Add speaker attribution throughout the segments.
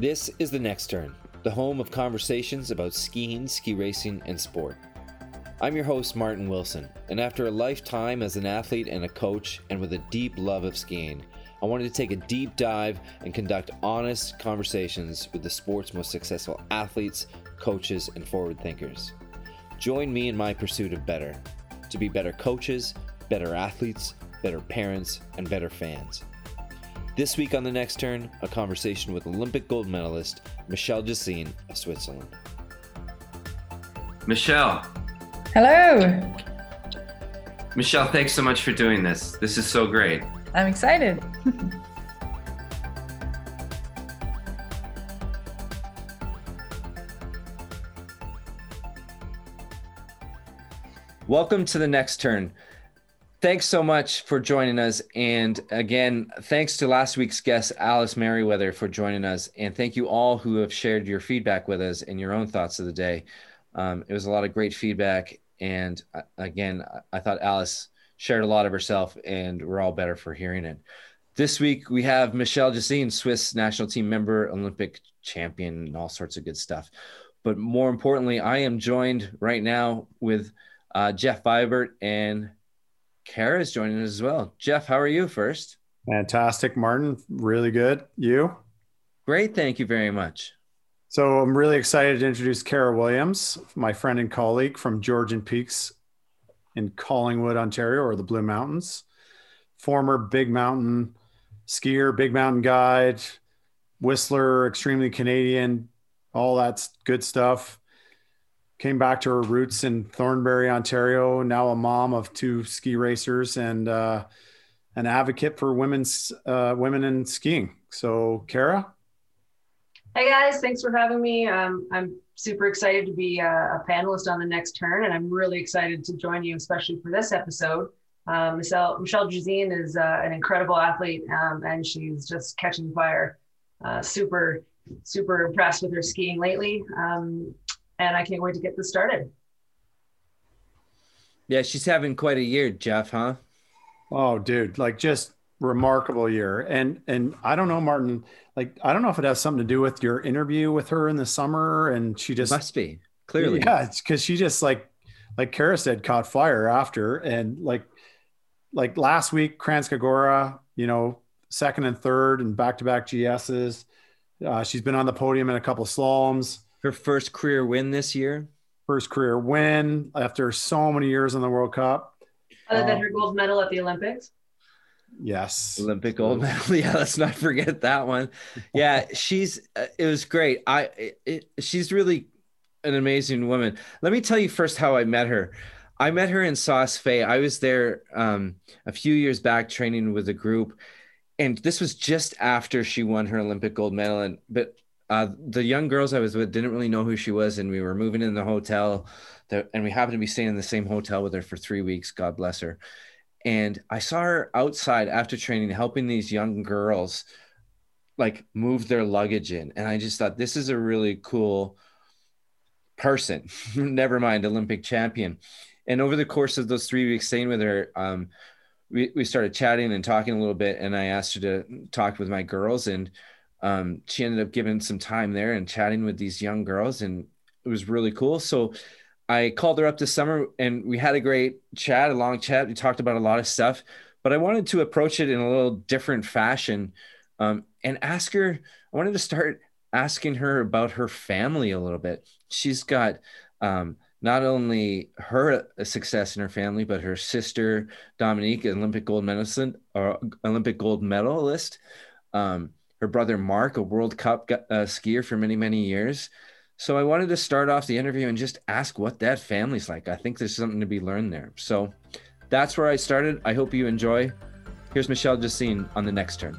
Speaker 1: This is The Next Turn, the home of conversations about skiing, ski racing, and sport. I'm your host, Martin Wilson, and after a lifetime as an athlete and a coach, and with a deep love of skiing, I wanted to take a deep dive and conduct honest conversations with the sport's most successful athletes, coaches, and forward thinkers. Join me in my pursuit of better to be better coaches, better athletes, better parents, and better fans. This week on The Next Turn, a conversation with Olympic gold medalist Michelle Gisin of Switzerland.
Speaker 2: Michelle.
Speaker 3: Hello.
Speaker 2: Michelle, thanks so much for doing this. This is so great.
Speaker 3: I'm excited.
Speaker 1: Welcome to The Next Turn thanks so much for joining us. And again, thanks to last week's guest, Alice Merryweather, for joining us. And thank you all who have shared your feedback with us and your own thoughts of the day. Um, it was a lot of great feedback. And uh, again, I thought Alice shared a lot of herself, and we're all better for hearing it. This week, we have Michelle Gisin, Swiss national team member, Olympic champion, and all sorts of good stuff. But more importantly, I am joined right now with uh, Jeff Vibert and Cara is joining us as well. Jeff, how are you first?
Speaker 4: Fantastic, Martin. Really good. You?
Speaker 1: Great. Thank you very much.
Speaker 4: So I'm really excited to introduce Cara Williams, my friend and colleague from Georgian Peaks in Collingwood, Ontario, or the Blue Mountains. Former big mountain skier, big mountain guide, whistler, extremely Canadian, all that good stuff came back to her roots in Thornbury, Ontario. Now a mom of two ski racers and uh, an advocate for women's uh, women in skiing. So, Cara.
Speaker 5: Hey guys, thanks for having me. Um, I'm super excited to be a, a, panelist on the next turn, and I'm really excited to join you, especially for this episode. Um, Michelle Michelle Gisin is uh, an incredible athlete, um, and she's just catching fire. Uh, super super impressed with her skiing lately. Um, and I can't wait to get this started.
Speaker 1: Yeah, she's having quite a year, Jeff, huh?
Speaker 4: Oh, dude, like just remarkable year. And and I don't know, Martin, like I don't know if it has something to do with your interview with her in the summer and she just
Speaker 1: it must be clearly.
Speaker 4: Yeah, it's because she just like like Cara said, caught fire after and like like last week, Kranjska Gora, you know, second and third and back to back GSs. Uh, she's been on the podium in a couple slaloms
Speaker 1: her first career win this year.
Speaker 4: First career win after so many years in the World Cup.
Speaker 5: Other than her gold medal at the Olympics.
Speaker 4: Yes.
Speaker 1: Olympic gold medal. Yeah, let's not forget that one. Yeah, she's uh, it was great. I it, it, she's really an amazing woman. Let me tell you first how I met her. I met her in Saas Fee. I was there um, a few years back training with a group, and this was just after she won her Olympic gold medal. And but uh, the young girls I was with didn't really know who she was, and we were moving in the hotel, that, and we happened to be staying in the same hotel with her for three weeks. God bless her. And I saw her outside after training, helping these young girls like move their luggage in, and I just thought this is a really cool person. Never mind Olympic champion. And over the course of those three weeks staying with her, um, we, we started chatting and talking a little bit, and I asked her to talk with my girls and um, she ended up giving some time there and chatting with these young girls, and it was really cool. So I called her up this summer, and we had a great chat, a long chat. We talked about a lot of stuff, but I wanted to approach it in a little different fashion um, and ask her. I wanted to start asking her about her family a little bit. She's got um, not only her success in her family, but her sister Dominique, Olympic gold medalist or Olympic gold medalist. Um, her brother Marc, a World Cup uh, skier for many, many years. So I wanted to start off the interview and just ask what that family's like. I think there's something to be learned there. So that's where I started. I hope you enjoy. Here's Michelle Gisin on the next turn.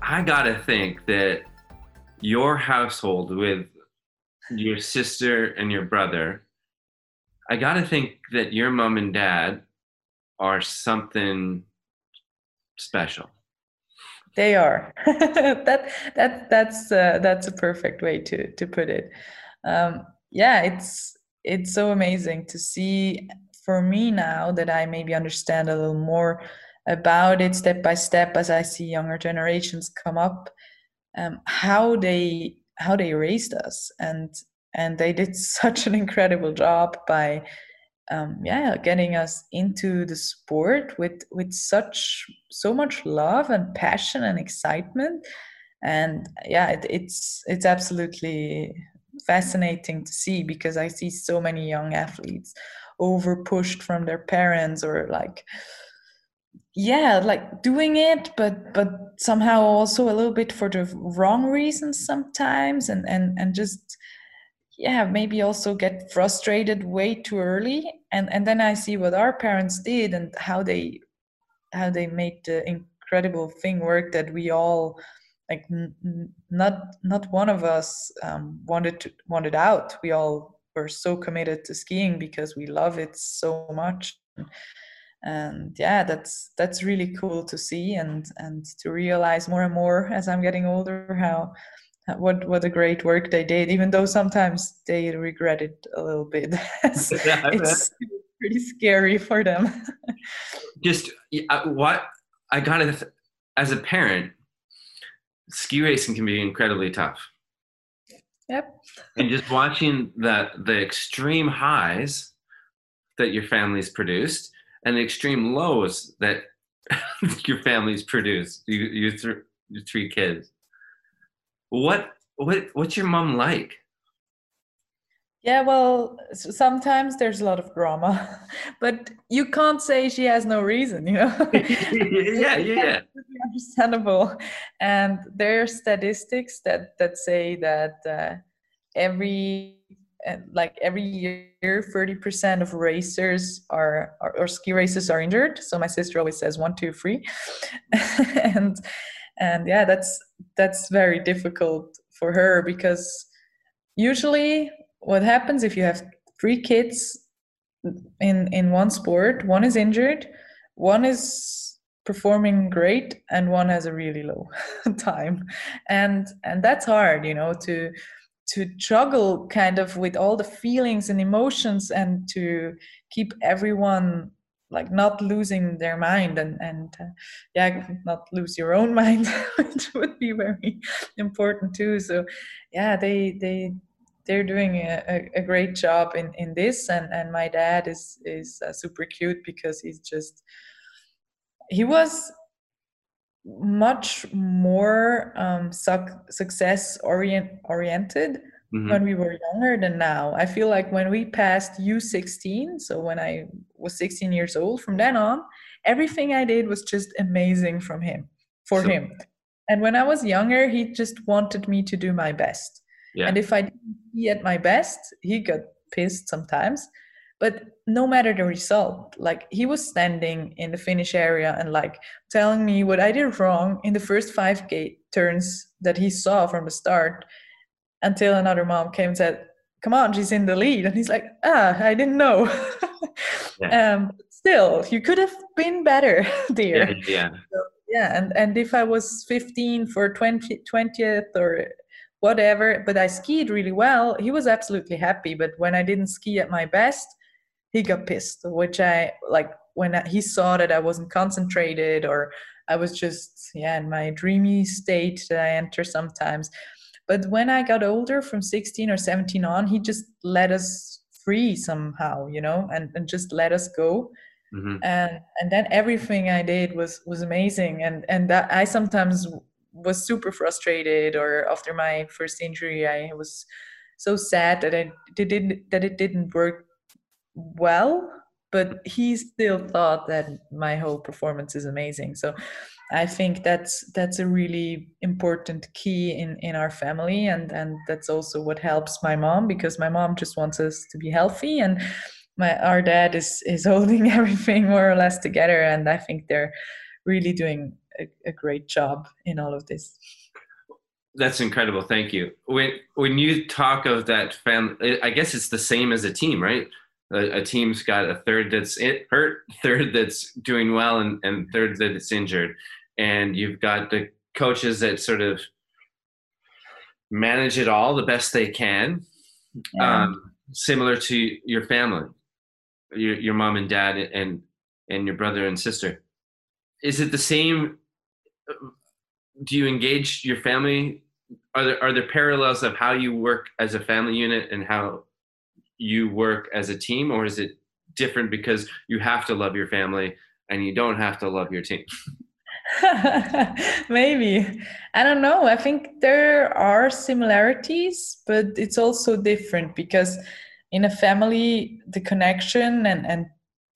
Speaker 2: I gotta think that your household with your sister and your brother I got to think that your mom and dad are something special.
Speaker 3: They are. that that that's uh, that's a perfect way to to put it. Um, yeah, it's it's so amazing to see for me now that I maybe understand a little more about it step by step as I see younger generations come up, um, how they how they raised us and and they did such an incredible job by um, yeah getting us into the sport with with such so much love and passion and excitement. And yeah it, it's it's absolutely fascinating to see because i see so many young athletes over pushed from their parents or like yeah like doing it but but somehow also a little bit for the wrong reasons sometimes and and and just yeah maybe also get frustrated way too early. And and then i see what our parents did and how they how they made the incredible thing work that we all like not not one of us um, wanted to wanted out. We all were so committed to skiing because we love it so much. And yeah that's that's really cool to see and and to realize more and more as i'm getting older how what what a great work they did even though sometimes they regret it a little bit. It's pretty scary for them.
Speaker 1: Just uh, what i gotta as a parent ski racing can be incredibly tough.
Speaker 3: Yep.
Speaker 1: And just watching the the extreme highs that your family's produced and the extreme lows that your family's produced you you th- your three kids what what what's your mom like?
Speaker 3: Yeah, well, sometimes there's a lot of drama, but you can't say she has no reason, you know.
Speaker 1: yeah, yeah, yeah.
Speaker 3: Understandable, and there are statistics that that say that uh, every uh, like every year, thirty percent of racers are, are or ski racers are injured. So my sister always says one, two, three, and and yeah that's that's very difficult for her because usually what happens if you have three kids in in one sport one is injured one is performing great and one has a really low time. And and that's hard you know to to juggle kind of with all the feelings and emotions and to keep everyone like not losing their mind and and uh, yeah not lose your own mind which would be very important too. So yeah they they they're doing a, a great job in in this. And and my dad is is uh, super cute because he's just he was much more um, suc- success orient oriented mm-hmm. when we were younger than now. I feel like when we passed U16, so when I was 16 years old, from then on, everything I did was just amazing from him, for so, him. And when I was younger, he just wanted me to do my best. Yeah. And if I didn't be at my best, he got pissed sometimes. But no matter the result, like he was standing in the finish area and like telling me what I did wrong in the first five gate turns that he saw from the start until another mom came and said, "Come on, she's in the lead," and he's like, "Ah, I didn't know." yeah. um, still, you could have been better, dear.
Speaker 1: Yeah, yeah.
Speaker 3: So, yeah, and and if I was 15 for 20 20th or whatever, but I skied really well, he was absolutely happy. But when I didn't ski at my best, he got pissed, which I like when he saw that I wasn't concentrated or I was just yeah in my dreamy state that I enter sometimes. But when I got older, from 16 or 17 on, he just let us free somehow, you know, and, and just let us go. Mm-hmm. And and then everything I did was was amazing. And and that I sometimes was super frustrated or after my first injury I was so sad that I didn't that it didn't work well but he still thought that my whole performance is amazing so I think that's that's a really important key in in our family, and and that's also what helps my mom because my mom just wants us to be healthy, and my our dad is is holding everything more or less together, and I think they're really doing a, a great job in all of this.
Speaker 1: That's incredible. Thank you. When when you talk of that family, I guess it's the same as a team, right? A, team's got a third that's hurt, third that's doing well, and, and third that's injured and you've got the coaches that sort of manage it all the best they can yeah. um, similar to your family your your mom and dad and and your brother and sister. Is it the same? Do you engage your family? Are there are there parallels of how you work as a family unit and how you work as a team, or is it different because you have to love your family and you don't have to love your team?
Speaker 3: Maybe. I don't know. I think there are similarities, but it's also different because in a family, the connection and, and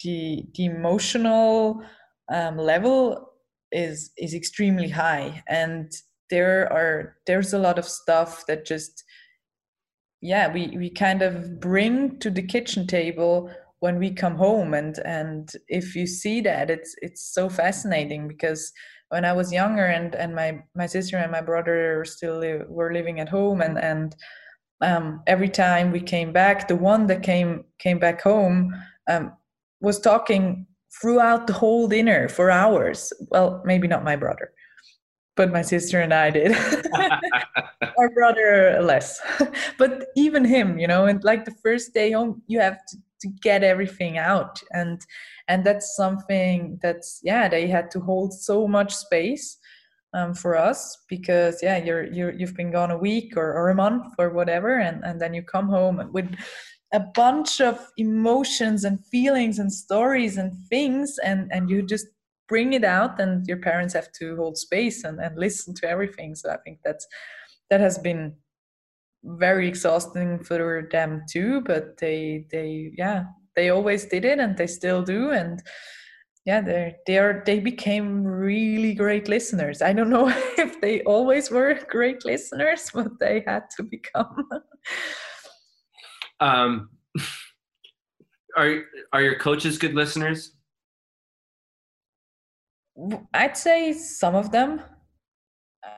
Speaker 3: the, the emotional um, level is is extremely high and there are there's a lot of stuff that just yeah we we kind of bring to the kitchen table when we come home and and if you see that it's it's so fascinating because when i was younger and and my my sister and my brother still were living at home and and um, every time we came back the one that came came back home um, was talking throughout the whole dinner for hours well maybe not my brother but my sister and I did. Our brother less, but even him, you know, and like the first day home, you have to to get everything out. And and that's something that's yeah they had to hold so much space um, for us because yeah you're, you're you've been gone a week or, or a month or whatever and and then you come home with a bunch of emotions and feelings and stories and things and and you just bring it out and your parents have to hold space and, and listen to everything. So i think that's that has been very exhausting for them too but they they yeah they always did it and they still do and yeah they're they are they became really great listeners. I don't know if they always were great listeners but they had to become.
Speaker 1: Um are are your coaches good listeners?
Speaker 3: I'd say some of them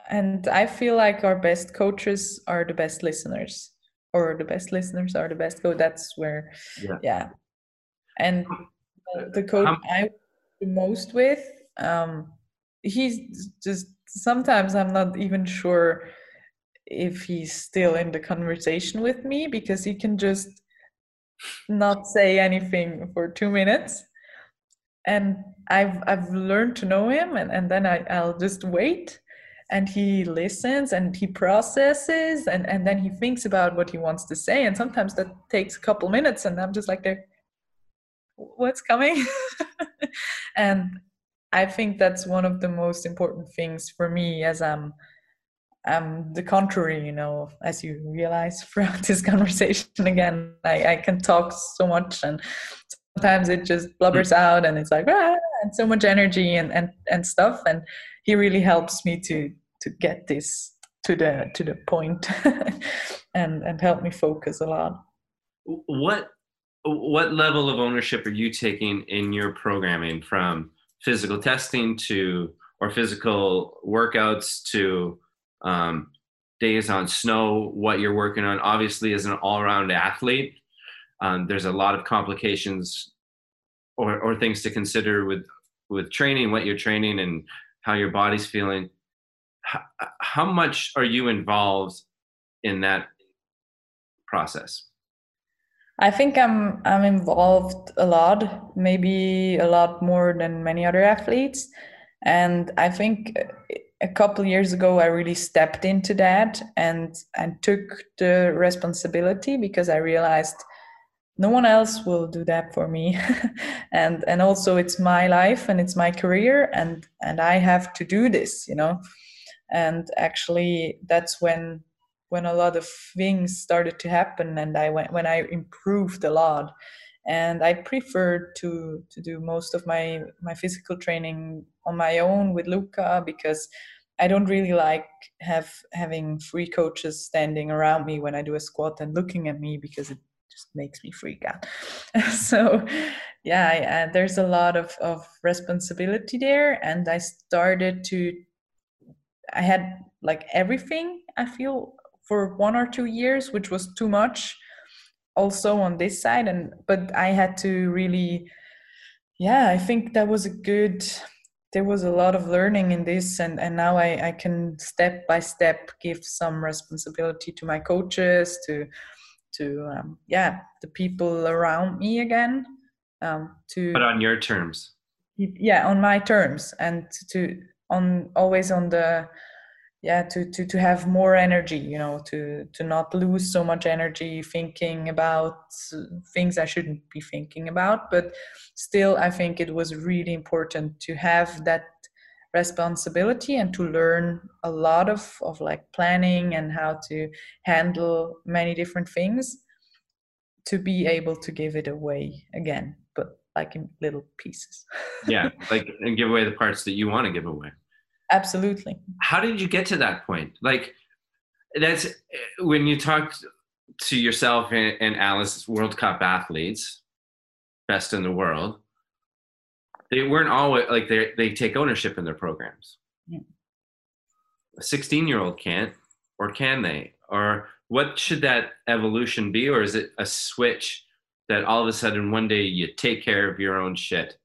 Speaker 3: and i feel like our best coaches are the best listeners or the best listeners are the best coach that's where yeah, yeah. and the coach um, i the most with um he's just sometimes i'm not even sure if he's still in the conversation with me because he can just not say anything for two minutes. And i've i've learned to know him and, and then I, i'll just wait and he listens and he processes and, and then he thinks about what he wants to say. And sometimes that takes a couple minutes and i'm just like there what's coming? And i think that's one of the most important things for me as i'm I'm the contrary, you know, as you realize throughout this conversation again, I, I can talk so much and sometimes it just blubbers out and it's like, ah, so much energy and, and, and stuff. And he really helps me to to get this to the to the point and and help me focus a lot
Speaker 1: what what level of ownership are you taking in your programming from physical testing to or physical workouts to um, days on snow what you're working on obviously as an all-around athlete um, there's a lot of complications or, or things to consider with with training what you're training and how your body's feeling how, how much are you involved in that process?
Speaker 3: I think i'm i'm involved a lot maybe a lot more than many other athletes. And i think uh, a couple years ago i really stepped into that and and took the responsibility because i realized no one else will do that for me. And and also it's my life and it's my career and and i have to do this you know? And actually that's when when a lot of things started to happen and i went when i improved a lot. And i prefer to to do most of my my physical training on my own with luca because i don't really like have having three coaches standing around me when i do a squat and looking at me because it just makes me freak out so yeah I, uh, there's a lot of of responsibility there and i started to I had like everything, I feel, for one or two years, which was too much also on this side. And but I had to really yeah, I think that was a good there was a lot of learning in this and, and now I, I can step by step give some responsibility to my coaches to to um, yeah the people around me again um, to
Speaker 1: But on your terms.
Speaker 3: yeah on my terms and to on always on the yeah to to to have more energy you know to to not lose so much energy thinking about things i shouldn't be thinking about but still i think it was really important to have that responsibility and to learn a lot of of like planning and how to handle many different things to be able to give it away again but like in little pieces
Speaker 1: Yeah, like and give away the parts that you want to give away.
Speaker 3: absolutely
Speaker 1: How did you get to that point? Like that's eh, when you talked to yourself and, and Alice, World Cup athletes, best in the world. They weren't always like they they take ownership in their programs.
Speaker 3: Yeah.
Speaker 1: A 16 year old can't, or can they? Or what should that evolution be? Or is it a switch that all of a sudden one day you take care of your own shit?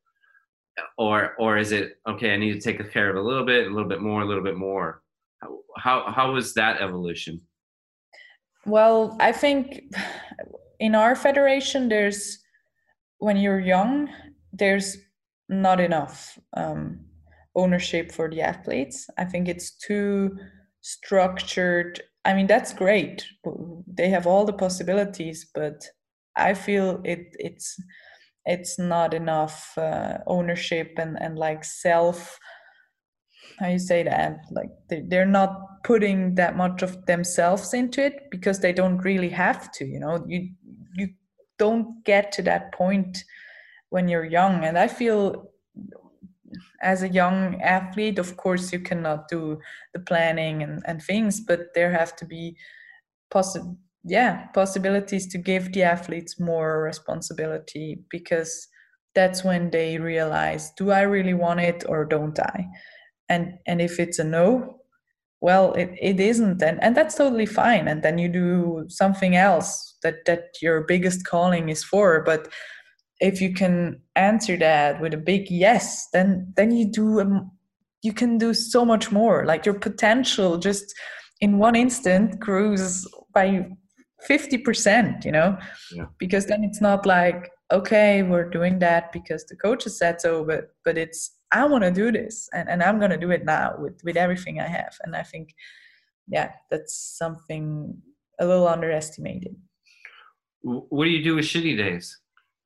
Speaker 1: Or or is it okay, I need to take care of a little bit, a little bit more, a little bit more? How how, how was that evolution?
Speaker 3: Well, I think in our federation, there's when you're young, there's not enough um, ownership for the athletes. I think it's too structured. I mean, that's great. They have all the possibilities, but I feel it it's it's not enough uh, ownership and and like self how you say that like they, they're not putting that much of themselves into it because they don't really have to you know you you don't get to that point when you're young and i feel as a young athlete of course you cannot do the planning and, and things but there have to be possi- yeah possibilities to give the athletes more responsibility because that's when they realize do i really want it or don't i? And and if it's a no well it, it isn't and and that's totally fine and then you do something else that that your biggest calling is for but if you can answer that with a big yes then then you do um, you can do so much more like your potential just in one instant grows by 50% you know
Speaker 1: Yeah.
Speaker 3: because then it's not like okay we're doing that because the coaches said so but but it's i want to do this and, and i'm going to do it now with with everything i have and i think yeah that's something a little underestimated
Speaker 1: What do you do with shitty days?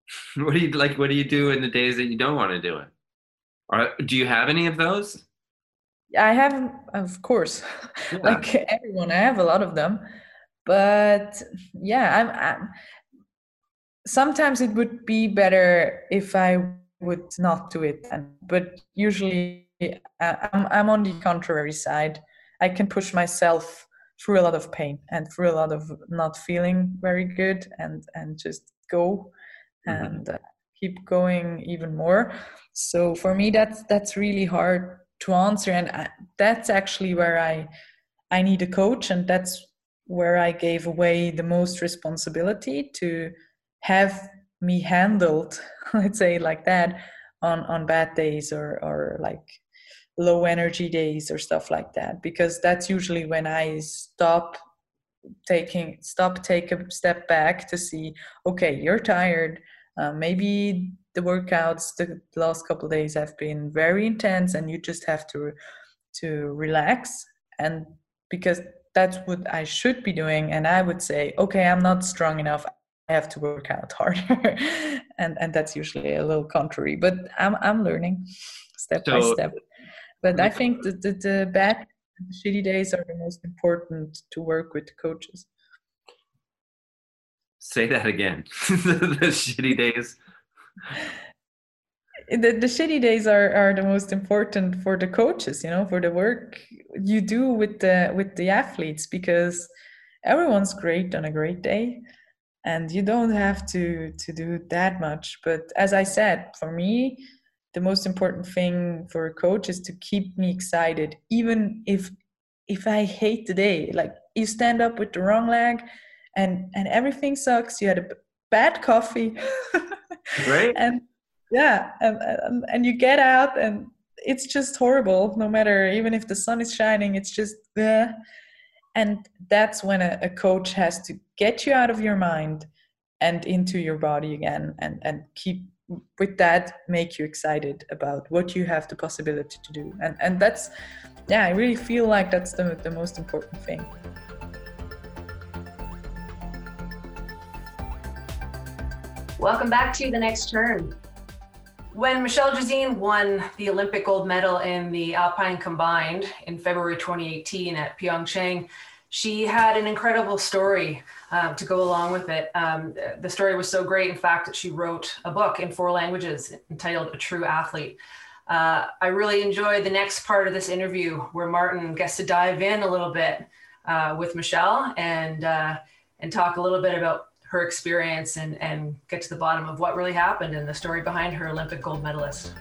Speaker 1: What do you like? What do you do in the days that you don't want to do it? Or do you have any of those?
Speaker 3: i have of course
Speaker 1: Yeah.
Speaker 3: like everyone i have a lot of them but yeah i'm, I'm sometimes it would be better if i would not do it but usually I'm, I'm on the contrary side i can push myself through a lot of pain and through a lot of not feeling very good and and just go. And uh, keep going even more. So for me that's that's really hard to answer and I, that's actually where i i need a coach and that's where i gave away the most responsibility to have me handled let's say like that on on bad days or or like low energy days or stuff like that because that's usually when i stop taking stop take a step back to see okay you're tired uh, maybe the workouts the last couple of days have been very intense and you just have to to relax. And because that's what i should be doing and i would say okay i'm not strong enough. I have to work out harder. And and that's usually a little contrary but i'm i'm learning step by step. But i think that the, the bad shitty days are the most important to work with coaches
Speaker 1: Say that again. the, shitty days.
Speaker 3: the, the shitty days are, are the most important for the coaches you know for the work you do with the with the athletes because everyone's great on a great day and you don't have to to do that much but as i said for me the most important thing for a coach is to keep me excited even if if i hate the day like you stand up with the wrong leg and and everything sucks. You had a b- bad coffee.
Speaker 1: Right?
Speaker 3: and yeah and, and and you get out and it's just horrible no matter even if the sun is shining it's just uh, and that's when a, a coach has to get you out of your mind and into your body again and and keep with that make you excited about what you have the possibility to do. And and that's yeah i really feel like that's the, the most important thing
Speaker 5: welcome back to the next turn when michelle Gisin won the olympic gold medal in the alpine combined in february 2018 at pyeongchang she had an incredible story um, to go along with it. Um, the story was so great, in fact, that she wrote a book in four languages entitled A True Athlete. Uh, I really enjoyed the next part of this interview where Martin gets to dive in a little bit uh, with Michelle and, uh, and talk a little bit about her experience and, and get to the bottom of what really happened and the story behind her Olympic gold medalist.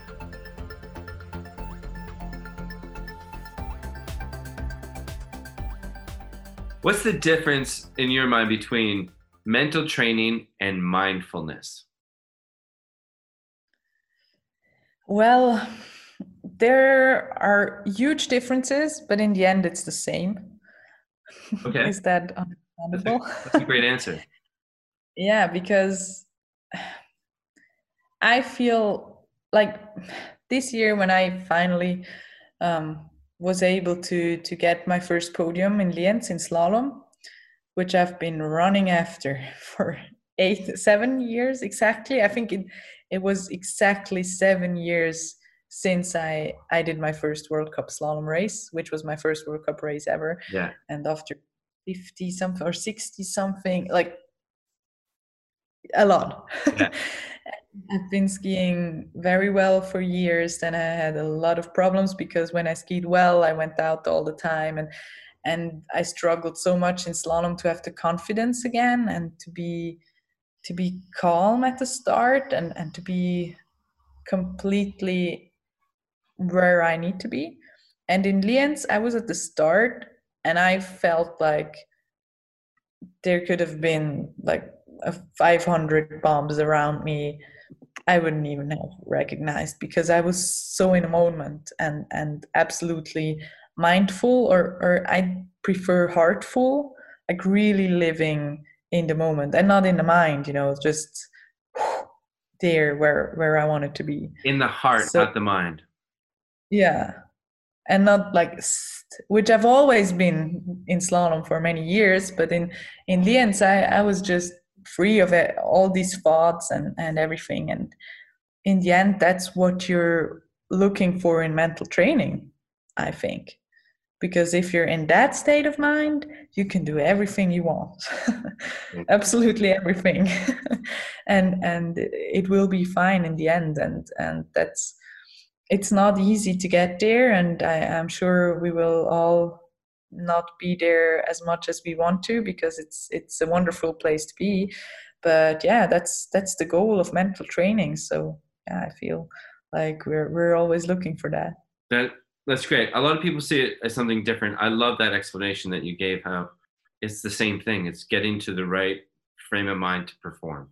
Speaker 1: What's the difference in your mind between mental training and mindfulness?
Speaker 3: Well, there are huge differences, but in the end, it's the same.
Speaker 1: Okay.
Speaker 3: Is that understandable?
Speaker 1: That's a, that's a great answer.
Speaker 3: yeah, because I feel like this year when I finally um, was able to to get my first podium in Lienz in slalom, which I've been running after for eight seven years exactly. I think it it was exactly seven years since I I did my first World Cup slalom race, which was my first World Cup race ever.
Speaker 1: Yeah.
Speaker 3: And after fifty something or sixty something, like a lot. Yeah. I've been skiing very well for years. Then I had a lot of problems because when I skied well, I went out all the time and and I struggled so much in slalom to have the confidence again and to be to be calm at the start and and to be completely where I need to be. And in Lienz, I was at the start and I felt like there could have been like 500 bombs around me I wouldn't even have recognized because I was so in a moment and and absolutely mindful or or I prefer heartful, like really living in the moment and not in the mind, you know, just there where where I wanted to be.
Speaker 1: In the heart, so, not the mind.
Speaker 3: Yeah. And not like which I've always been in slalom for many years, but in in the end I, I was just free of it, all these thoughts and, and everything. And in the end, that's what you're looking for in mental training, I think. Because if you're in that state of mind, you can do everything you want, mm. absolutely everything, and and it will be fine in the end. And and that's it's not easy to get there, and I, I'm sure we will all not be there as much as we want to because it's it's a wonderful place to be. But yeah that's that's the goal of mental training. So yeah i feel like we're we're always looking for that.
Speaker 1: That that's great. A lot of people see it as something different. I love that explanation that you gave how it's the same thing. It's getting to the right frame of mind to perform.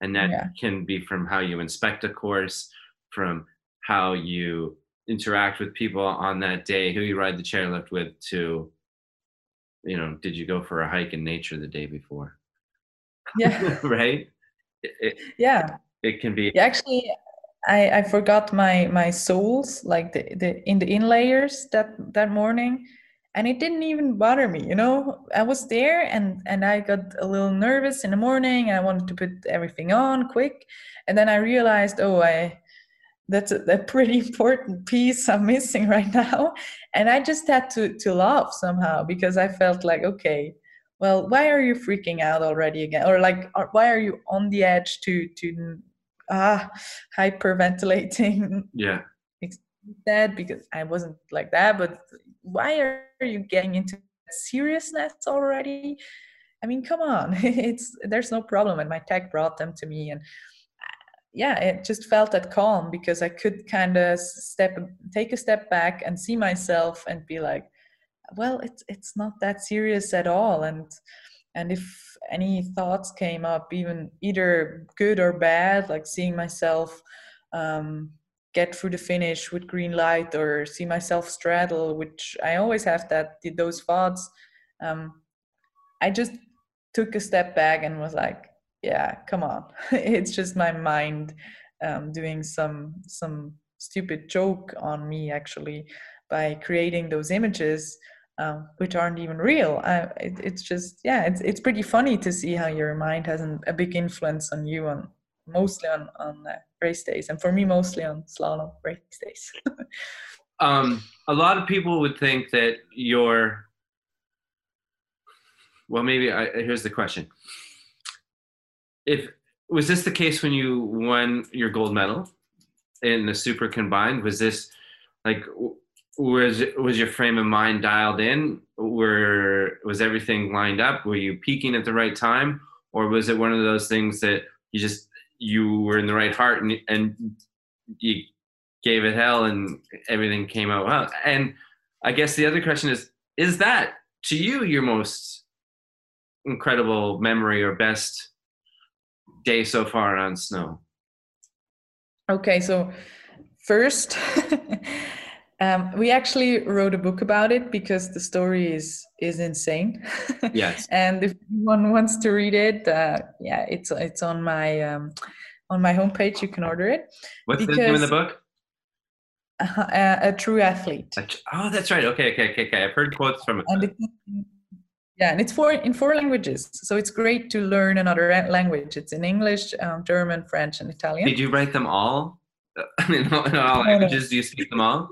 Speaker 1: And that yeah. can be from how you inspect a course from how you interact with people on that day, who you ride the chairlift with, to, you know, did you go for a hike in nature the day before?
Speaker 3: Yeah.
Speaker 1: right?
Speaker 3: It, it, yeah.
Speaker 1: It can be.
Speaker 3: Actually, I, I forgot my my soles like the, the in the inlayers that that morning and it didn't even bother me you know i was there and and i got a little nervous in the morning i wanted to put everything on quick and then i realized oh i that's a, a, pretty important piece I'm missing right now. And I just had to to laugh somehow because I felt like, okay, well, why are you freaking out already again? Or like, why are you on the edge to to ah hyperventilating?
Speaker 1: Yeah.
Speaker 3: That because I wasn't like that, but why are you getting into seriousness already? I mean, come on, it's there's no problem. And my tech brought them to me and yeah it just felt that calm because i could kind of step take a step back and see myself and be like well it's it's not that serious at all. And and if any thoughts came up even either good or bad like seeing myself um, get through the finish with green light or see myself straddle which i always have that those thoughts um, i just took a step back and was like yeah come on it's just my mind um, doing some some stupid joke on me actually by creating those images um, which aren't even real. I, it, it's just yeah, it's it's pretty funny to see how your mind has an, a big influence on you on mostly on on uh, race days, and for me mostly on slalom race days.
Speaker 1: um, a lot of people would think that you're well maybe I, here's the question if was this the case when you won your gold medal in the super combined? Was this like was was your frame of mind dialed in? Were was everything lined up? Were you peaking at the right time? Or was it one of those things that you just you were in the right heart and, and you gave it hell and everything came out well? And i guess the other question is is that to you your most incredible memory or best day so far on snow.
Speaker 3: Okay so first um, we actually wrote a book about it because the story is is insane.
Speaker 1: Yes.
Speaker 3: And if anyone wants to read it uh, yeah it's it's on my um, on my homepage you can order it.
Speaker 1: What's because, the name of the book?
Speaker 3: Uh, a, a true athlete.
Speaker 1: Oh that's right. Okay okay okay, okay. i've heard quotes from
Speaker 3: and it, yeah, and it's four in four languages, so it's great to learn another language. It's in English, um, German, French, and Italian.
Speaker 1: Did you write them all? in all, in all languages, do you speak them all?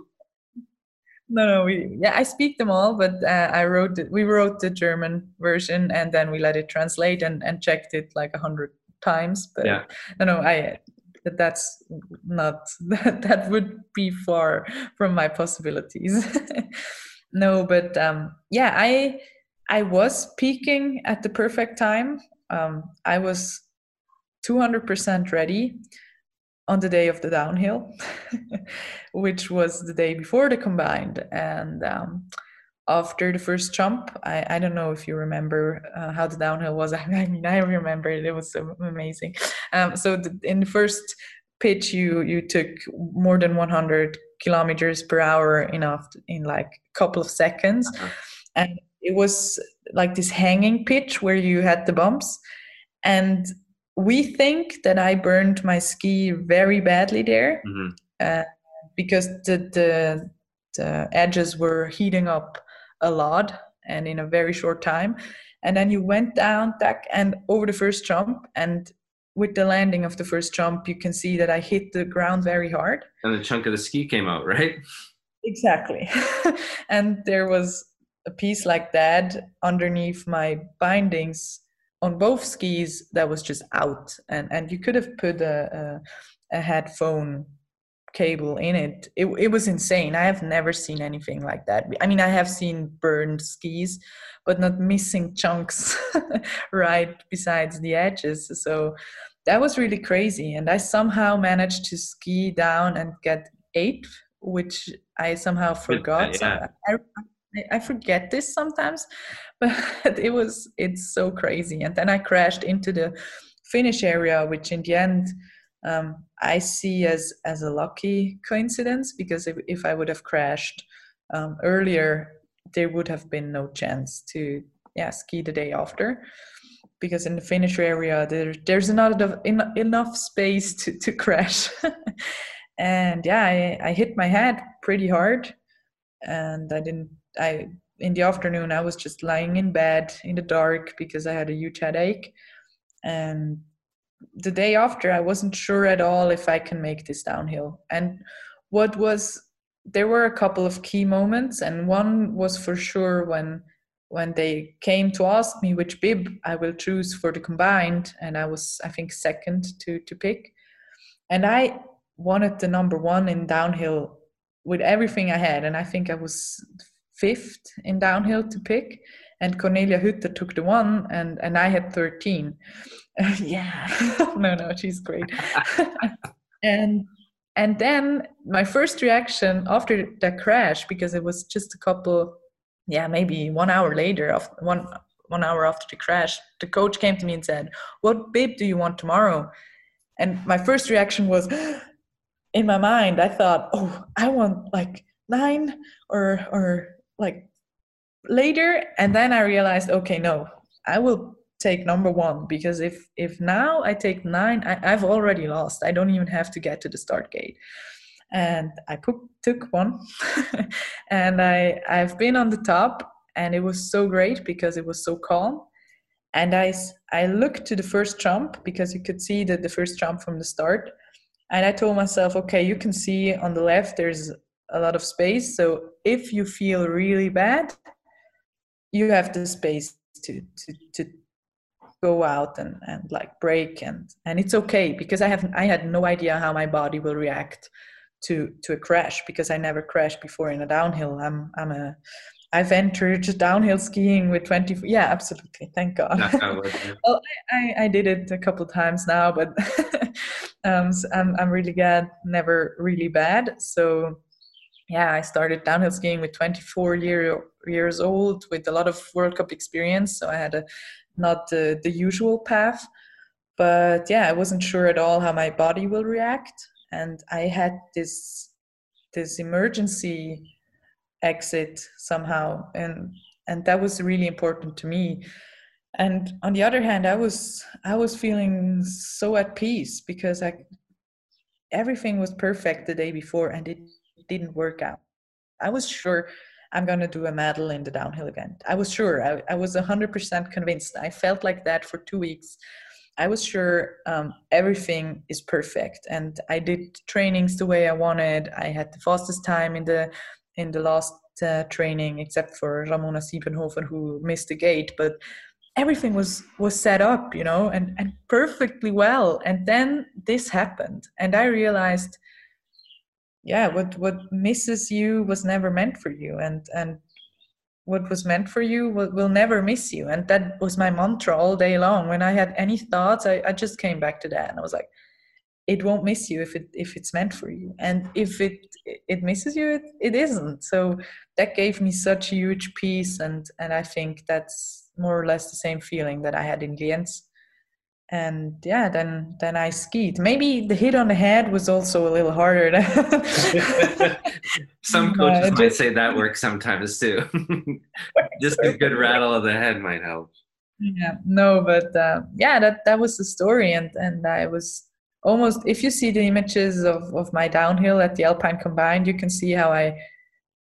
Speaker 3: No, no, we yeah, I speak them all, but uh, I wrote it. We wrote the German version, and then we let it translate and and checked it like a hundred times. But
Speaker 1: yeah.
Speaker 3: no, no, I that's not that that would be far from my possibilities. no, but um, yeah, I I was peaking at the perfect time. Um, I was 200% ready on the day of the downhill, which was the day before the combined. And um, after the first jump, I, I don't know if you remember uh, how the downhill was. I mean, I remember it. It was amazing. Um, so the, in the first pitch, you you took more than 100 kilometers per hour in in like a couple of seconds, uh-huh. and it was like this hanging pitch where you had the bumps and we think that i burned my ski very badly there mm-hmm. uh, because the, the, the edges were heating up a lot and in a very short time. And then you went down tack and over the first jump and with the landing of the first jump you can see that i hit the ground very hard.
Speaker 1: And the chunk of the ski came out right?
Speaker 3: Exactly. And there was a piece like that underneath my bindings on both skis that was just out. And and you could have put a, a, a headphone cable in it. it it was insane. I have never seen anything like that. I mean i have seen burned skis but not missing chunks right besides the edges. So that was really crazy. And i somehow managed to ski down and get eighth which i somehow forgot. yeah. so I, I forget this sometimes, but it was it's so crazy. And then I crashed into the finish area, which in the end um, I see as as a lucky coincidence because if, if I would have crashed um, earlier, there would have been no chance to yeah ski the day after because in the finish area there there's not enough, enough space to, to crash and yeah I, I hit my head pretty hard and I didn't I in the afternoon I was just lying in bed in the dark because I had a huge headache. And the day after I wasn't sure at all if I can make this downhill. And what was there were a couple of key moments and one was for sure when when they came to ask me which bib I will choose for the combined and I was I think second to to pick. And I wanted the number 1 in downhill with everything I had and I think I was fifth in downhill to pick, and Cornelia Hutter took the one, and and I had thirteen. Yeah, no, no, she's great. and and then my first reaction after that crash, because it was just a couple, yeah, maybe one hour later, of one one hour after the crash, the coach came to me and said, "What bib do you want tomorrow?" And my first reaction was, in my mind, I thought, "Oh, I want like nine or or like later and then i realized okay no i will take number one because if if now I take nine, I, have already lost. I don't even have to get to the start gate. And I put, took one, and I I've been on the top, and it was so great because it was so calm. And I I looked to the first jump because you could see the, the first jump from the start, and I told myself, okay, you can see on the left there's a lot of space. So if you feel really bad, you have the space to to to go out and and like break. And and it's okay because i have i had no idea how my body will react to to a crash because i never crashed before in a downhill. I'm i'm a i've entered downhill skiing with 20 yeah absolutely. Thank god. Well I, I, I did it a couple times now but um so i'm i'm really glad never really bad. So yeah i started downhill skiing with 24 year, years old with a lot of world cup experience so i had a not the, the usual path. But yeah, I wasn't sure at all how my body will react. And I had this this emergency exit somehow and and that was really important to me and on the other hand i was i was feeling so at peace because i everything was perfect the day before and it didn't work out i was sure I'm going to do a medal in the downhill event. I was sure. I, I was 100% convinced. I felt like that for two weeks. I was sure um, everything is perfect, and I did trainings the way I wanted. I had the fastest time in the in the last uh, training, except for Ramona Siebenhofer who missed the gate. But everything was was set up, you know, and and perfectly well. And then this happened, and I realized yeah what what misses you was never meant for you and and what was meant for you will, will never miss you. And that was my mantra all day long. When i had any thoughts I, I just came back to that and i was like it won't miss you if it if it's meant for you. And if it it misses you it, it isn't. So that gave me such a huge peace and and i think that's more or less the same feeling that i had in Lienz and yeah then then i skied. Maybe the hit on the head was also a little harder.
Speaker 1: Some coaches might just, say that works sometimes too. Just a good rattle of the head might help.
Speaker 3: Yeah no but uh, yeah that that was the story. And and i was almost if you see the images of of my downhill at the alpine combined you can see how i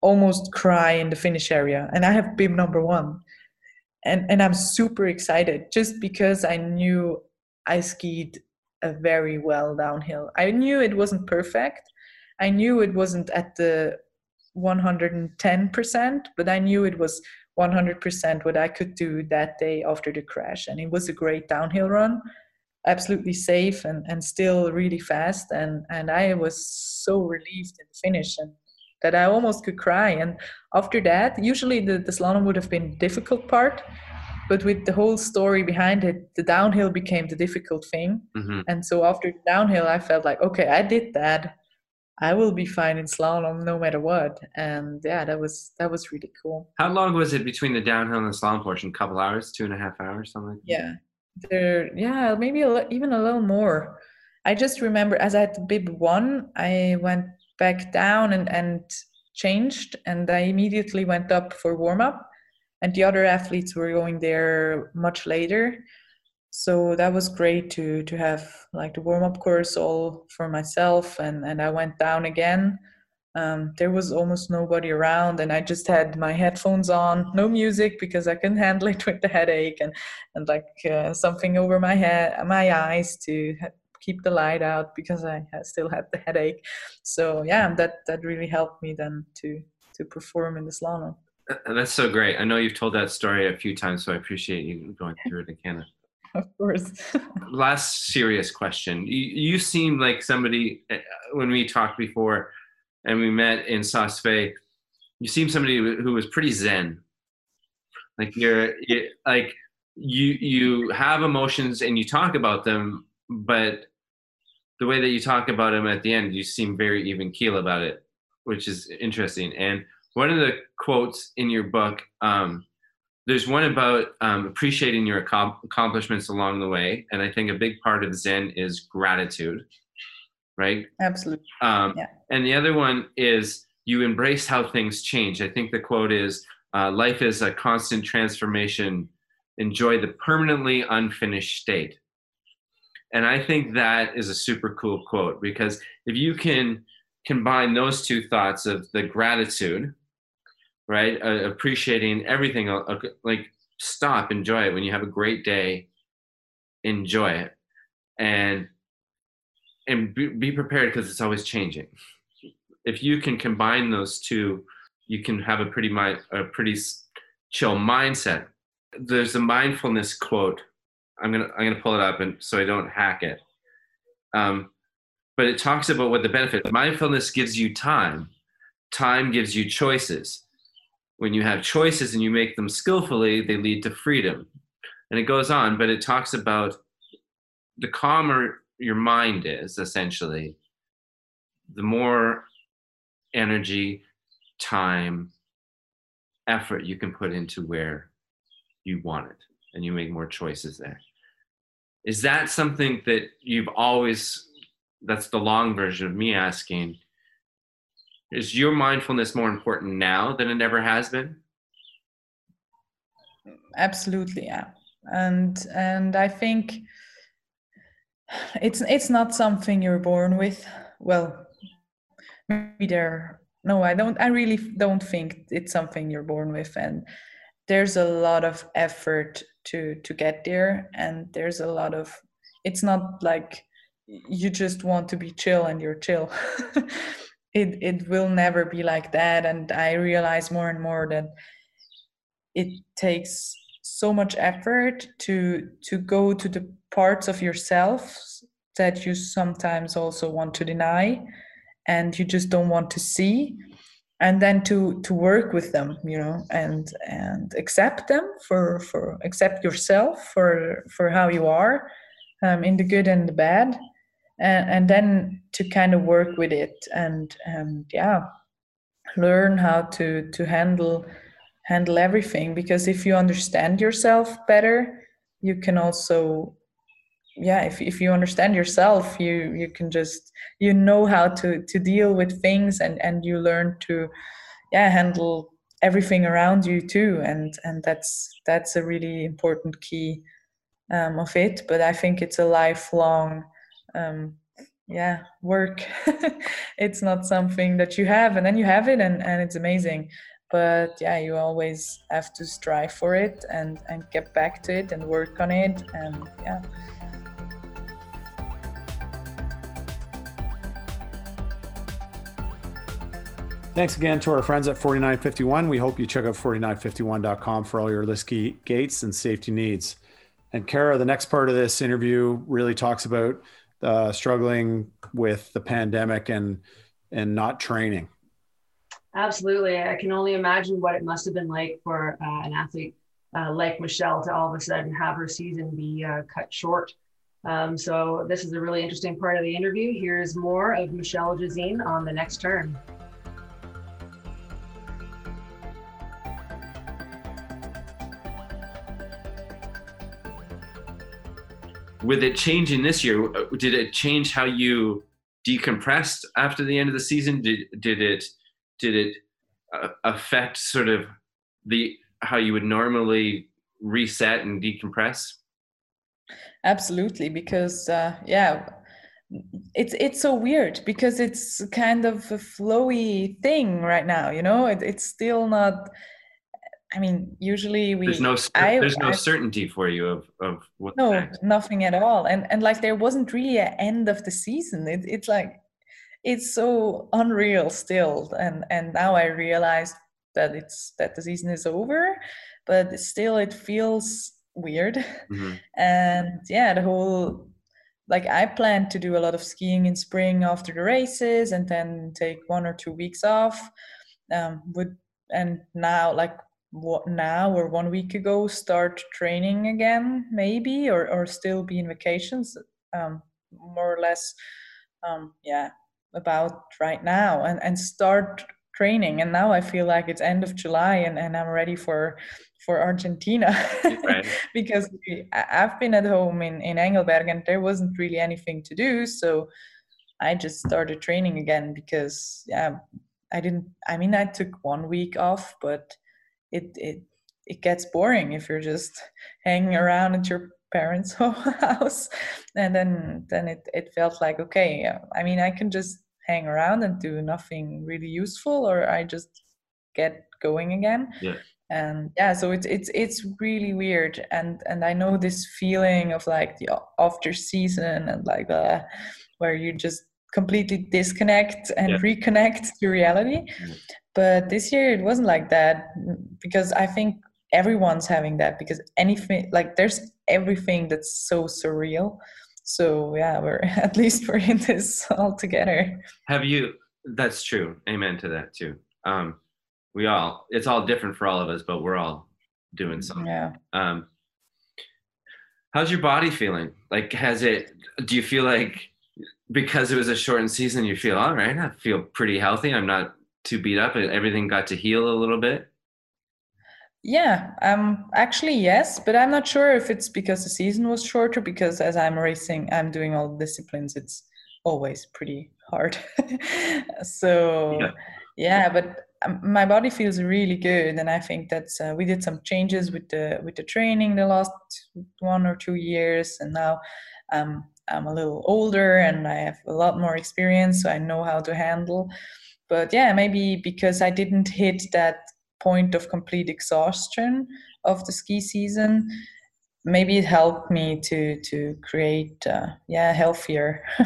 Speaker 3: almost cry in the finish area. And i have bib number one and and i'm super excited just because i knew i skied a very well downhill. I knew it wasn't perfect. I knew it wasn't at the 110% but i knew it was 100% what i could do that day after the crash and it was a great downhill run absolutely safe and, and still really fast and and i was so relieved in the finish and that I almost could cry. And after that, usually the, the slalom would have been difficult part, but with the whole story behind it, the downhill became the difficult thing. Mm-hmm. And so after the downhill, I felt like, okay, I did that. I will be fine in slalom no matter what. And yeah, that was that was really cool.
Speaker 1: How long was it between the downhill and the slalom portion? A couple hours, two and a half hours, something. Like
Speaker 3: yeah, there. Yeah, maybe a, even a little more. I just remember as I had bib one, I went back down and, and changed and I immediately went up for warm up and the other athletes were going there much later. So that was great to to have like the warm up course all for myself and and I went down again. Um, there was almost nobody around and I just had my headphones on, no music because I couldn't handle it with the headache and and like uh, something over my head, my eyes to keep the light out because I still had the headache. So yeah, that that really helped me then to to perform in the slalom.
Speaker 1: That's so great. I know you've told that story a few times, so I appreciate you going through it again.
Speaker 3: Of course.
Speaker 1: Last serious question. You, you seem like somebody uh, when we talked before and we met in Saas-Fee, you seem somebody who was pretty zen. Like you're, you like you you have emotions and you talk about them, but the way that you talk about him at the end, you seem very even keel about it, which is interesting. And one of the quotes in your book, um, there's one about um, appreciating your accomplishments along the way, and I think a big part of Zen is gratitude, right?
Speaker 3: Absolutely.
Speaker 1: Um, yeah. And the other one is you embrace how things change. I think the quote is, uh, "Life is a constant transformation. enjoy the permanently unfinished state. And I think that is a super cool quote because if you can combine those two thoughts of the gratitude, right, uh, appreciating everything, uh, like stop, enjoy it. When you have a great day, enjoy it, and and be, prepared because it's always changing. If you can combine those two, you can have a pretty a pretty chill mindset. There's a mindfulness quote. I'm gonna I'm gonna pull it up and so I don't hack it. Um, but it talks about what the benefit. Mindfulness gives you time. Time gives you choices. When you have choices and you make them skillfully, they lead to freedom. And it goes on, but it talks about the calmer your mind is, essentially, the more energy, time, effort you can put into where you want it and you make more choices there. Is that something that you've always, that's the long version of me asking, is your mindfulness more important now than it ever has been?
Speaker 3: Absolutely, yeah. And and I think it's it's not something you're born with. Well, maybe there no i don't i really don't think it's something you're born with and there's a lot of effort to to get there. And there's a lot of it's not like you just want to be chill and you're chill. It it will never be like that. And i realize more and more that it takes so much effort to to go to the parts of yourself that you sometimes also want to deny and you just don't want to see and then to to work with them you know and and accept them for for accept yourself for for how you are um, in the good and the bad and, and then to kind of work with it and and yeah learn how to to handle handle everything. Because if you understand yourself better you can also yeah if, if you understand yourself you you can just you know how to to deal with things and and you learn to yeah handle everything around you too. And and that's that's a really important key um, of it. But i think it's a lifelong um, yeah work. It's not something that you have and then you have it and and it's amazing. But yeah you always have to strive for it and and get back to it and work on it. And yeah
Speaker 4: Thanks again to our friends at 4951. We hope you check out 4951.com for all your lift gates and safety needs. And Cara, the next part of this interview really talks about uh, struggling with the pandemic and and not training.
Speaker 5: Absolutely, I can only imagine what it must have been like for uh, an athlete uh, like Michelle to all of a sudden have her season be uh, cut short. Um, so this is a really interesting part of the interview. Here's more of Michelle Gisin on the next turn.
Speaker 1: With it changing this year, uh, did it change how you decompressed after the end of the season? Did did it did it uh, affect sort of the how you would normally reset and decompress?
Speaker 3: Absolutely, because uh, yeah, it's it's so weird because it's kind of a flowy thing right now. You know, it, it's still not I mean, usually we.
Speaker 1: There's no. I, there's no I, certainty for you of of what.
Speaker 3: No, next. nothing at all, and and like there wasn't really an end of the season. It, it's like, it's so unreal still, and and now I realize that it's that the season is over, but still it feels weird, mm-hmm. and yeah, the whole. Like I plan to do a lot of skiing in spring after the races, and then take one or two weeks off. Um, would and now like now or one week ago start training again maybe or, or still be in vacations um, more or less um, yeah about right now and, and start training and now i feel like it's end of july and, and i'm ready for for argentina right. because i've been at home in, in engelberg and there wasn't really anything to do so i just started training again because yeah i didn't i mean i took one week off but it it it gets boring if you're just hanging around at your parents' house. And then then it it felt like okay, I mean I can just hang around and do nothing really useful, or I just get going again.
Speaker 1: Yeah
Speaker 3: and yeah so it's it's it's really weird and and i know this feeling of like the after season and like the where you just completely disconnect and yeah. reconnect to reality. But this year it wasn't like that because i think everyone's having that because anything like there's everything that's so surreal. So yeah we're at least we're in this all together.
Speaker 1: Have you that's true. Amen to that too. Um we all it's all different for all of us but we're all doing something.
Speaker 3: yeah.
Speaker 1: Um how's your body feeling? Like has it do you feel like because it was a shortened season you feel all right i feel pretty healthy. I'm not too beat up and everything got to heal a little bit
Speaker 3: yeah um actually yes but i'm not sure if it's because the season was shorter because as i'm racing i'm doing all disciplines it's always pretty hard so yeah. yeah but um, my body feels really good and i think that's uh, we did some changes with the with the training the last one or two years and now um, i'm a little older and i have a lot more experience so i know how to handle but yeah maybe because i didn't hit that point of complete exhaustion of the ski season maybe it helped me to to create uh, yeah healthier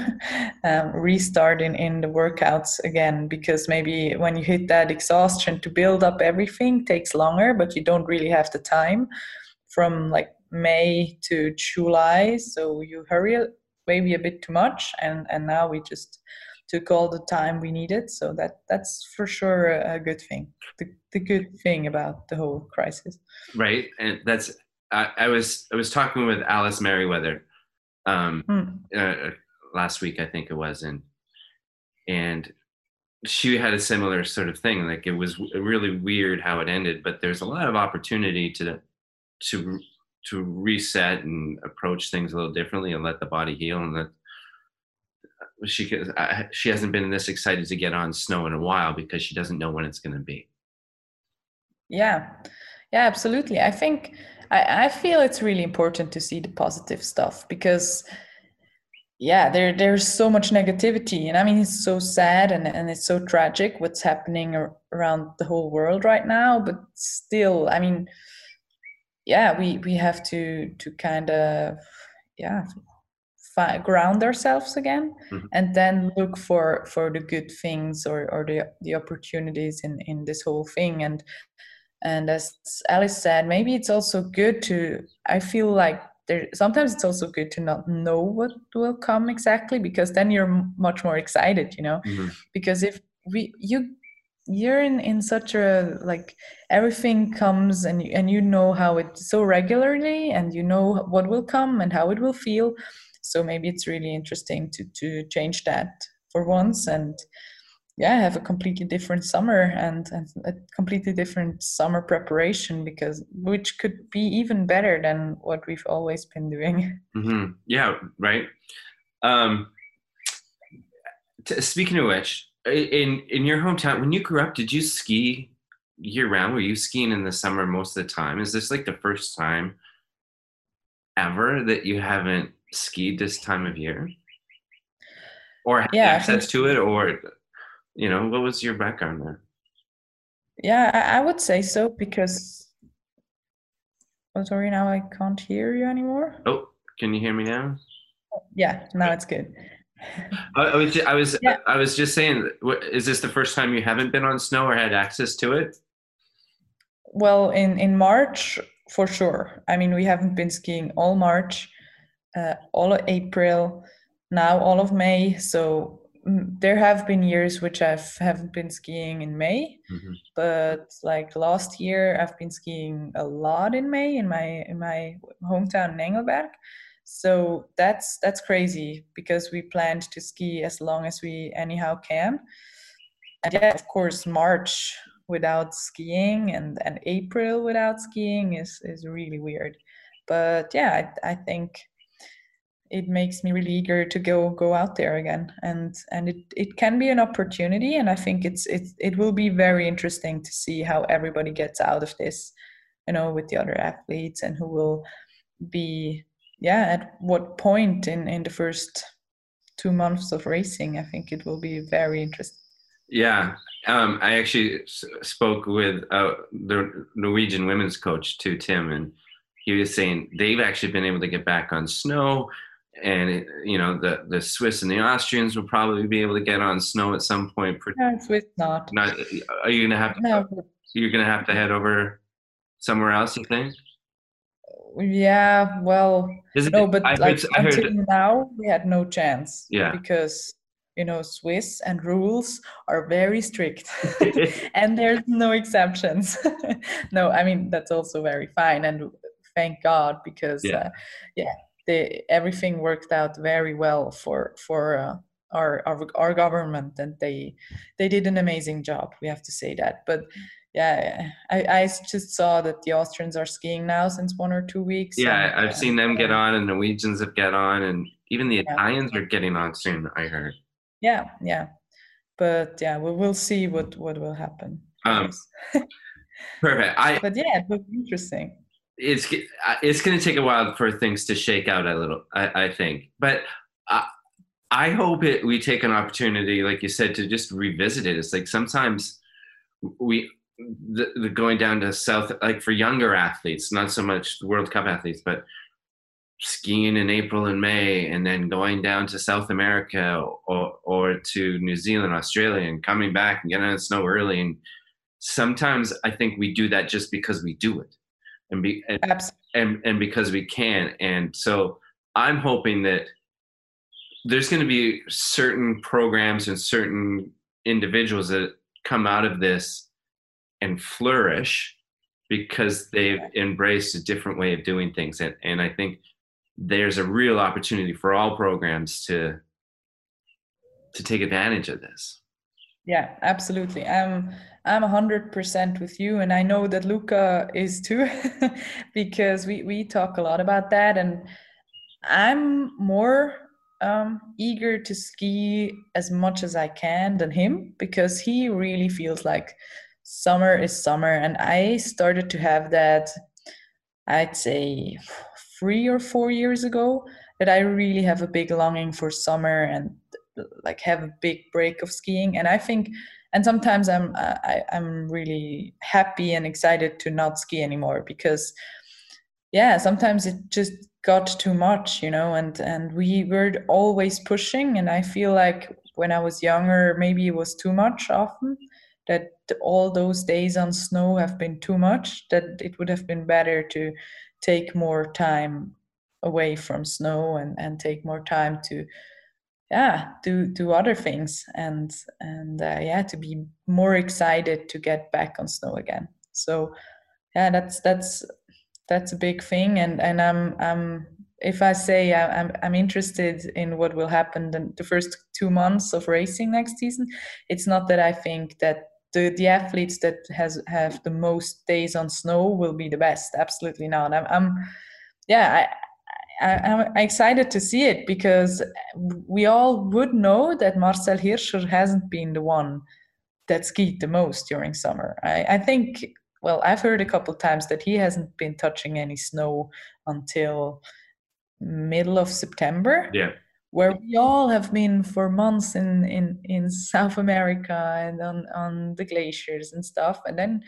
Speaker 3: um, in the workouts again. Because maybe when you hit that exhaustion to build up everything takes longer but you don't really have the time from like may to july. So you hurry maybe a bit too much and and now we just took all the time we needed. So that that's for sure a good thing. The, the good thing about the whole crisis.
Speaker 1: Right. And that's I, I, was I was talking with Alice Merryweather um, hmm. uh, last week, I think it was, and and she had a similar sort of thing. Like it was really weird how it ended, but there's a lot of opportunity to to to reset and approach things a little differently and let the body heal and that she uh, she hasn't been this excited to get on snow in a while because she doesn't know when it's going to be.
Speaker 3: Yeah. Yeah absolutely. I think I, I feel it's really important to see the positive stuff because yeah there there's so much negativity and i mean it's so sad and, and it's so tragic what's happening ar- around the whole world right now but still i mean yeah we we have to to kind of yeah fi- ground ourselves again mm-hmm. and then look for for the good things or or the the opportunities in in this whole thing and and as alice said maybe it's also good to i feel like there sometimes it's also good to not know what will come exactly because then you're much more excited you know mm-hmm. because if we you you're in in such a like everything comes and you, and you know how it so regularly and you know what will come and how it will feel so maybe it's really interesting to to change that for once and yeah have a completely different summer and, a completely different summer preparation because which could be even better than what we've always been doing.
Speaker 1: Mm-hmm. yeah right. Um t- speaking of which in in your hometown when you grew up did you ski year round were you skiing in the summer most of the time? Is this like the first time ever that you haven't skied this time of year? Or have yeah, access to it or you know what was your background there?
Speaker 3: Yeah i, I would say so because oh sorry now i can't hear you anymore.
Speaker 1: Oh can you hear me now?
Speaker 3: Yeah now it's good.
Speaker 1: I, I was I was yeah. I was just saying is this the first time you haven't been on snow or had access to it?
Speaker 3: Well in in march for sure. I mean we haven't been skiing all march uh, all of april now all of may so there have been years which I've haven't been skiing in May, mm-hmm. but like last year I've been skiing a lot in May in my in my hometown in Engelberg. So that's that's crazy because we planned to ski as long as we anyhow can. And yeah, of course, March without skiing and, and April without skiing is is really weird. But yeah, I, I think it makes me really eager to go go out there again. And and it, it can be an opportunity and i think it's it, it will be very interesting to see how everybody gets out of this you know with the other athletes and who will be yeah at what point in in the first two months of racing i think it will be very interesting
Speaker 1: yeah um, i actually s- spoke with uh, the norwegian women's coach too tim and he was saying they've actually been able to get back on snow and it, you know the the swiss and the austrians will probably be able to get on snow at some point
Speaker 3: no, Swiss not.
Speaker 1: not are you gonna have to
Speaker 3: no.
Speaker 1: you're gonna have to head over somewhere else you think?
Speaker 3: Yeah well
Speaker 1: it,
Speaker 3: no but
Speaker 1: I
Speaker 3: like
Speaker 1: heard, I heard
Speaker 3: until now we had no chance
Speaker 1: Yeah.
Speaker 3: because you know swiss and rules are very strict and there's no exceptions. No i mean that's also very fine and thank god because
Speaker 1: Yeah.
Speaker 3: uh, yeah the everything worked out very well for for uh, our, our our government and they they did an amazing job we have to say that. But yeah i i just saw that the austrians are skiing now since one or two weeks
Speaker 1: yeah
Speaker 3: and,
Speaker 1: i've seen them get
Speaker 3: uh,
Speaker 1: on and norwegians have get on and even the
Speaker 3: Yeah.
Speaker 1: italians are getting on soon i heard.
Speaker 3: Yeah yeah. But yeah we will see what what will happen
Speaker 1: Um, perfect. I
Speaker 3: but yeah it was interesting
Speaker 1: it's uh, it's going to take a while for things to shake out a little i, I think. But I, I hope it we take an opportunity like you said to just revisit it. It's like sometimes we the, the going down to south like for younger athletes not so much world cup athletes but skiing in april and may and then going down to south america or or to new zealand australia and coming back and getting the snow early. And sometimes i think we do that just because we do it and be and, and and because we can and so i'm hoping that there's going to be certain programs and certain individuals that come out of this and flourish because they've embraced a different way of doing things and, and i think there's a real opportunity for all programs to to take advantage of this
Speaker 3: Yeah, absolutely. I'm I'm a hundred percent with you, and I know that Luca is too, because we we talk a lot about that, and I'm more um, eager to ski as much as I can than him because he really feels like summer is summer, and I started to have that. I'd say three or four years ago that I really have a big longing for summer and like have a big break of skiing and i think and sometimes i'm uh, I, i'm really happy and excited to not ski anymore because yeah sometimes it just got too much you know and and we were always pushing. And i feel like when i was younger maybe it was too much often that all those days on snow have been too much that it would have been better to take more time away from snow and and take more time to yeah do do other things and and uh, yeah to be more excited to get back on snow again. So yeah that's that's that's a big thing and and i'm i'm if i say i'm i'm interested in what will happen the, the first two months of racing next season it's not that i think that the the athletes that has have the most days on snow will be the best absolutely not. I'm, I'm yeah I'm excited to see it because we all would know that Marcel Hirscher hasn't been the one that skied the most during summer. I, I think, well, I've heard a couple times that he hasn't been touching any snow until middle of September,
Speaker 1: yeah
Speaker 3: where we all have been for months in, in, in South America and on, on the glaciers and stuff. And then,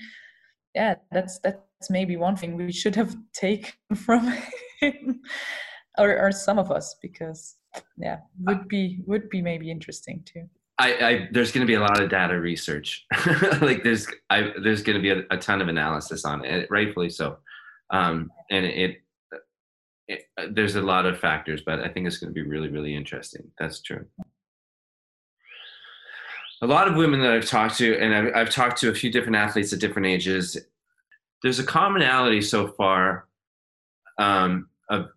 Speaker 3: yeah, that's that's maybe one thing we should have taken from him, or, or some of us, because yeah, would be would be maybe interesting too.
Speaker 1: I, I there's going to be a lot of data research. like there's I, there's going to be a, a ton of analysis on it, rightfully so. Um, and it, it there's a lot of factors, but I think it's going to be really really interesting. That's true. A lot of women that I've talked to, and I've, I've talked to a few different athletes at different ages. There's a commonality so far um, of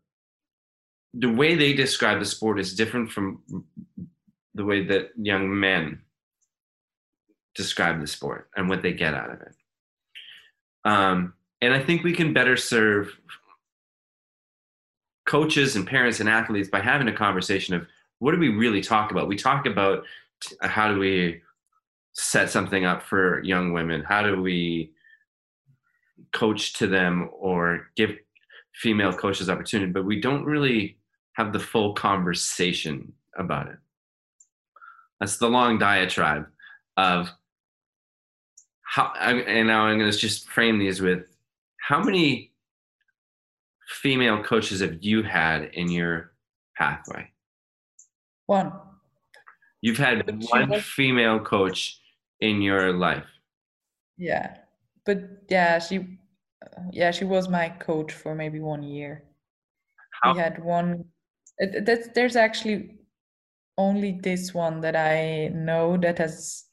Speaker 1: the way they describe the sport is different from the way that young men describe the sport and what they get out of it. Um, and I think we can better serve coaches and parents and athletes by having a conversation of what do we really talk about? We talk about how do we set something up for young women? How do we coach to them or give female coaches opportunity, but we don't really have the full conversation about it. That's the long diatribe of how, and now I'm going to just frame these with how many female coaches have you had in your pathway?
Speaker 3: One.
Speaker 1: You've had
Speaker 3: But
Speaker 1: one female coach in your life.
Speaker 3: Yeah, but yeah, she, yeah, she was my coach for maybe one year.
Speaker 1: How-
Speaker 3: We had one. That's there's actually only this one that I know that has,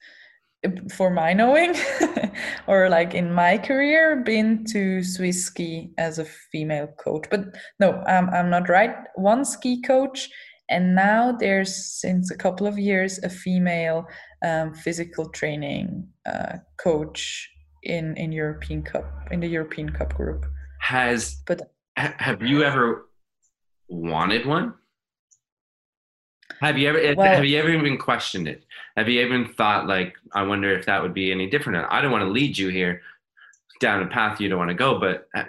Speaker 3: uh, for my knowing, or like in my career, been to Swiss ski as a female coach. But no, I'm I'm not right. One ski coach, and now there's since a couple of years a female um, physical training uh, coach in in European Cup in the European Cup group.
Speaker 1: Has
Speaker 3: But
Speaker 1: ha- have you ever wanted one? Have you ever
Speaker 3: Well-
Speaker 1: have you ever even questioned it? Have you even thought like, I wonder if that would be any different? I don't want to lead you here down a path you don't want to go, but uh,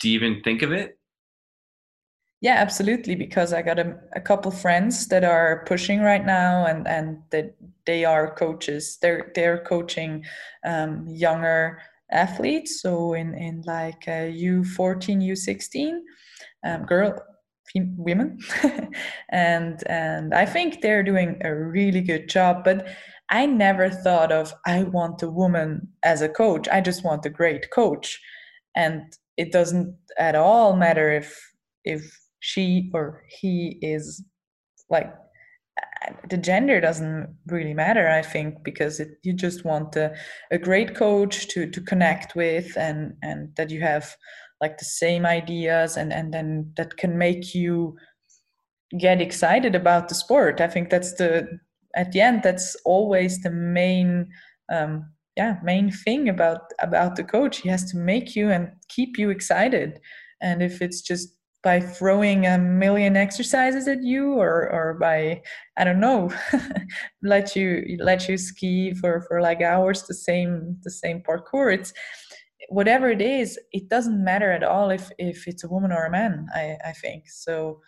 Speaker 1: do you even think of it?
Speaker 3: Yeah, absolutely. Because I got a, a couple friends that are pushing right now, and and that they are coaches. They're they're coaching um, younger athletes. So in in like uh, U fourteen, U sixteen, um, girl. fem- Women, and and I think they're doing a really good job. But I never thought of I want a woman as a coach. I just want a great coach, and it doesn't at all matter if if she or he is like the gender doesn't really matter i think because it, you just want a, a great coach to to connect with and and that you have like the same ideas and and then that can make you get excited about the sport. I think that's the at the end that's always the main um yeah main thing about about the coach. He has to make you and keep you excited. And if it's just by throwing a million exercises at you or or by i don't know let you let you ski for for like hours the same the same parkour. It's whatever it is it doesn't matter at all if if it's a woman or a man i i think. So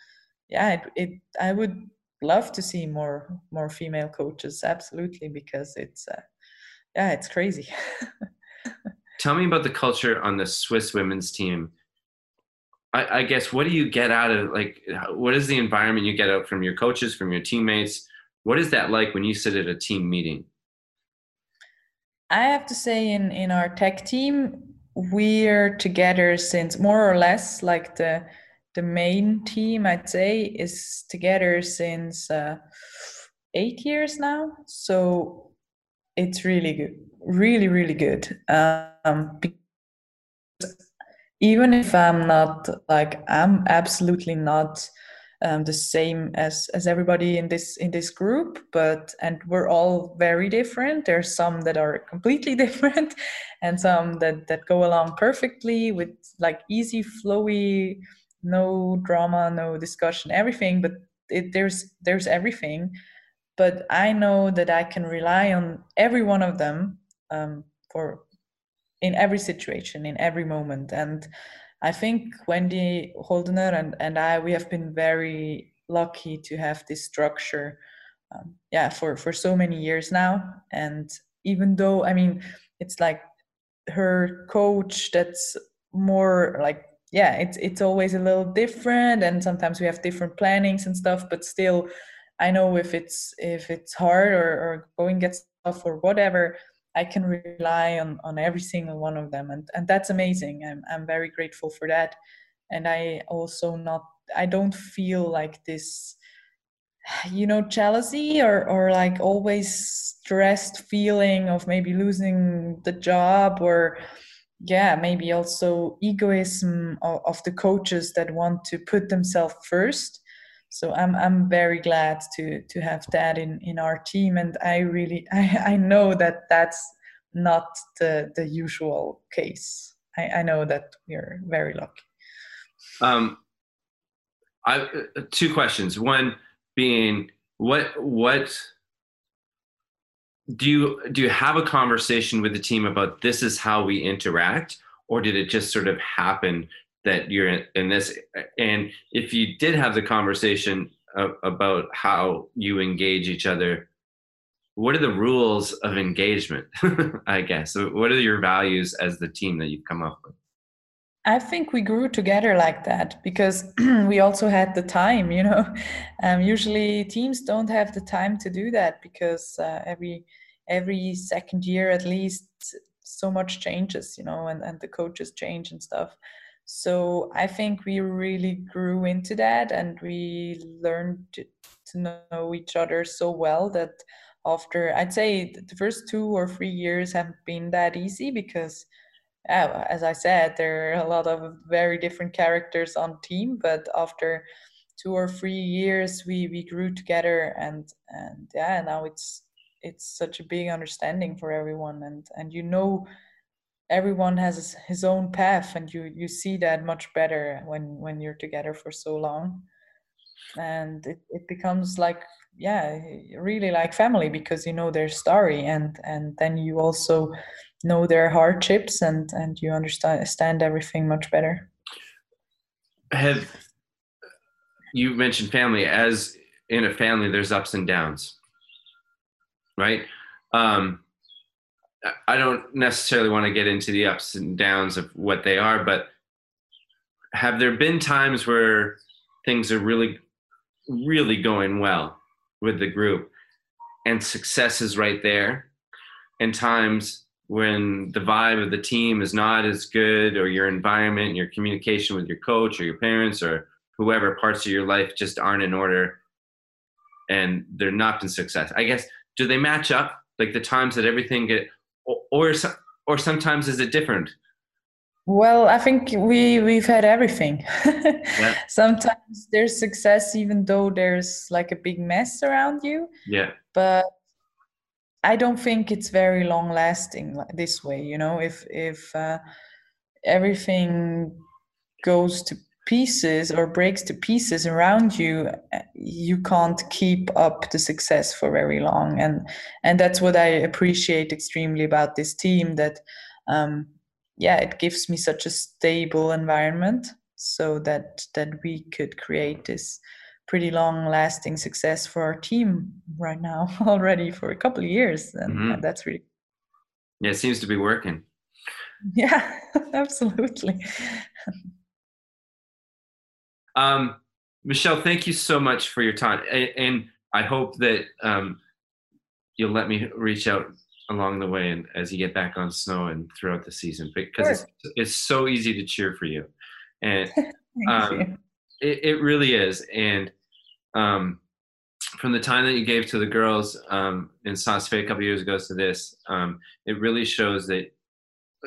Speaker 3: yeah it, it i would love to see more more female coaches absolutely because it's uh, yeah it's crazy.
Speaker 1: Tell me about the culture on the Swiss women's team. I, I guess what do you get out of like what is the environment you get out from your coaches, from your teammates? What is that like when you sit at a team meeting?
Speaker 3: I have to say, in in our tech team, we're together since more or less like the the main team. I'd say is together since uh, eight years now. So it's really good, really really good. Um, even if I'm not like I'm absolutely not um, the same as as everybody in this in this group but and we're all very different. There's some that are completely different and some that that go along perfectly with like easy flowy no drama no discussion everything but it, there's there's everything. But i know that i can rely on every one of them um, for in every situation in every moment and I think Wendy Holdener and, and I, we have been very lucky to have this structure, um, yeah, for, for so many years now. And even though, I mean, it's like her coach that's more like, yeah, it's, it's always a little different. And sometimes we have different plannings and stuff, but still, I know if it's, if it's hard or, or going get stuff or whatever, I can rely on on every single one of them, and and that's amazing. I'm I'm very grateful for that, and I also not I don't feel like this, you know, jealousy or or like always stressed feeling of maybe losing the job or yeah maybe also egoism of, of the coaches that want to put themselves first so i'm i'm very glad to to have that in in our team. And i really i i know that that's not the the usual case. I i know that we're very lucky.
Speaker 1: Um, I uh, two questions. One being what what do you do you have a conversation with the team about this is how we interact? Or did it just sort of happen that you're in, in this? And if you did have the conversation about how you engage each other, what are the rules of engagement? I guess. What are your values as the team that you've come up with?
Speaker 3: I think we grew together like that because we also had the time, you know. Um, usually teams don't have the time to do that because uh, every every second year at least so much changes, you know, and, and the coaches change and stuff. So I think we really grew into that and we learned to, know each other so well that after I'd say the first two or three years haven't been that easy because uh, as I said, there are a lot of very different characters on team, but after two or three years, we we grew together, and and yeah, now it's it's such a big understanding for everyone, and and you know, everyone has his own path, and you you see that much better when when you're together for so long, and it it becomes like yeah really like family because you know their story and and then you also know their hardships and and you understand everything much better.
Speaker 1: Have you mentioned family. As in a family there's ups and downs right? Um i don't necessarily want to get into the ups and downs of what they are but have there been times where things are really really going well with the group and success is right there? And times when the vibe of the team is not as good or your environment your communication with your coach or your parents or whoever parts of your life just aren't in order and they're not in success i guess do they match up? Like the times that everything get or or, sometimes is it different
Speaker 3: well i think we we've had everything yeah. sometimes there's success even though there's like a big mess around you
Speaker 1: yeah
Speaker 3: but I don't think it's very long lasting this way. You know, if if uh, everything goes to pieces or breaks to pieces around you, uh, you can't keep up the success for very long. And and that's what I appreciate extremely about this team. That um, yeah, it gives me such a stable environment so that that we could create this pretty long lasting success for our team right now already for a couple of years and, mm-hmm. and that's really
Speaker 1: yeah it seems to be working
Speaker 3: yeah absolutely
Speaker 1: um michelle thank you so much for your time and, and i hope that um you'll let me reach out along the way and as you get back on snow and throughout the season because sure. it's, it's so easy to cheer for you and um, it, it really is. And um, from the time that you gave to the girls um, in Fe a couple of years ago to this, um, it really shows that